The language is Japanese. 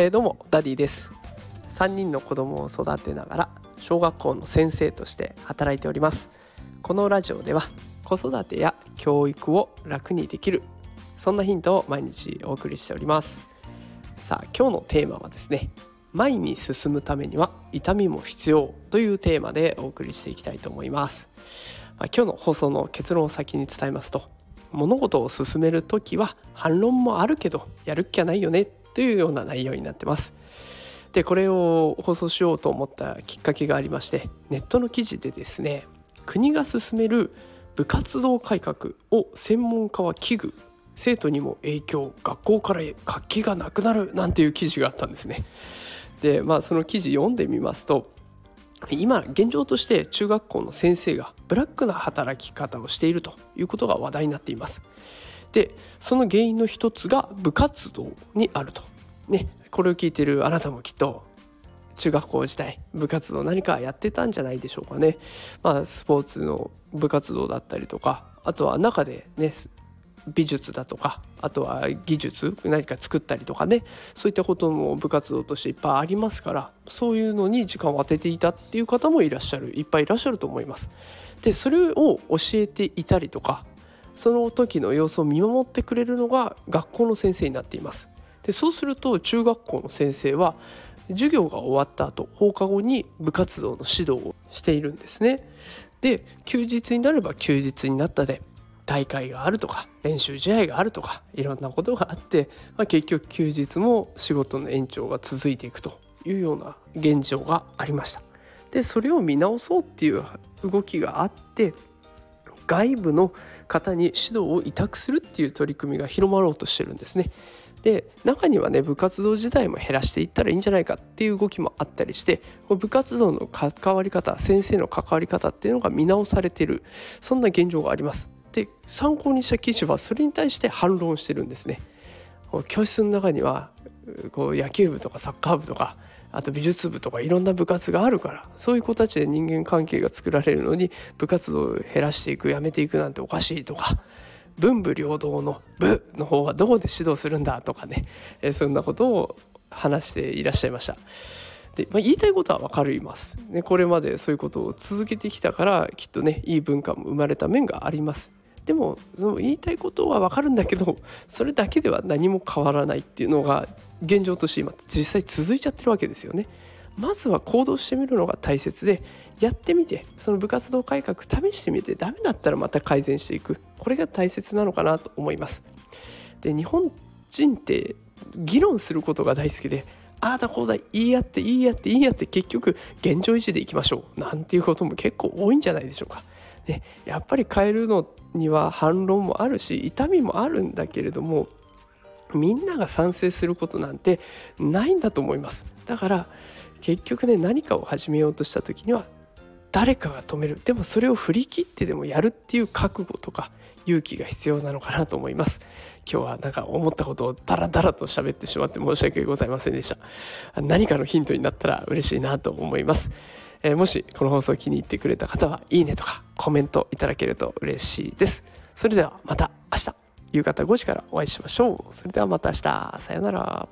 えー、どうもダディです。3人の子供を育てながら小学校の先生として働いております。このラジオでは子育てや教育を楽にできるそんなヒントを毎日お送りしております。さあ今日のテーマはですね前に進むためには痛みも必要というテーマでお送りしていきたいと思います、まあ、今日の放送の結論を先に伝えますと物事を進める時は反論もあるけどやるっきゃないよねというような内容になってます。でこれを放送しようと思ったきっかけがありましてネットの記事でですね国が進める部活動改革を専門家は危惧。生徒にも影響学校から活気がなくなる。なんていう記事があったんですね。でまあその記事読んでみますと今現状として中学校の先生がブラックな働き方をしているということが話題になっています。でその原因の一つが部活動にあると。ねこれを聞いてるあなたもきっと中学校時代部活動何かやってたんじゃないでしょうかね。まあスポーツの部活動だったりとかあとは中でね美術だとかあとは技術何か作ったりとかねそういったことも部活動としていっぱいありますからそういうのに時間を当てていたっていう方もいらっしゃるいっぱいいらっしゃると思います。でそれを教えていたりとかその時の様子を見守ってくれるのが学校の先生になっています。でそうすると中学校の先生は授業が終わった後放課後に部活動の指導をしているんですね。で休日になれば休日になったで大会があるとか練習試合があるとかいろんなことがあって、まあ、結局休日も仕事の延長が続いていくというような現状がありました。でそれを見直そうっていう動きがあって外部の方に指導を委託するっていう取り組みが広まろうとしてるんですね。で中にはね部活動自体も減らしていったらいいんじゃないかっていう動きもあったりして部活動の関わり方先生の関わり方っていうのが見直されてるそんな現状があります。で参考にした記事はそれに対して反論してるんですね。教室の中にはこう野球部とかサッカー部とかあと美術部とかいろんな部活があるからそういう子たちで人間関係が作られるのに部活動を減らしていくやめていくなんておかしいとか文武両道の部の方はどこで指導するんだとかね、えそんなことを話していらっしゃいました。で、まあ、言いたいことは分かります、ね。これまでそういうことを続けてきたからきっとねいい文化も生まれた面があります。でもその言いたいことは分かるんだけどそれだけでは何も変わらないっていうのが現状として今実際続いちゃってるわけですよね。まずは行動してみるのが大切でやってみてその部活動改革試してみてダメだったらまた改善していくこれが大切なのかなと思います。で日本人って議論することが大好きでああだこうだ言い合って言い合って言い合って結局現状維持でいきましょうなんていうことも結構多いんじゃないでしょうか。でやっぱり変えるのには反論もあるし痛みもあるんだけれどもみんなが賛成することなんてないんだと思います。だから結局ね何かを始めようとした時には誰かが止める。でもそれを振り切ってでもやるっていう覚悟とか勇気が必要なのかなと思います。今日はなんか思ったことをダラダラと喋ってしまって申し訳ございませんでした。何かのヒントになったら嬉しいなと思います、えー、もしこの放送気に入ってくれた方はいいねとかコメントいただけると嬉しいです。それではまた明日。夕方5時からお会いしましょう。それではまた明日。さようなら。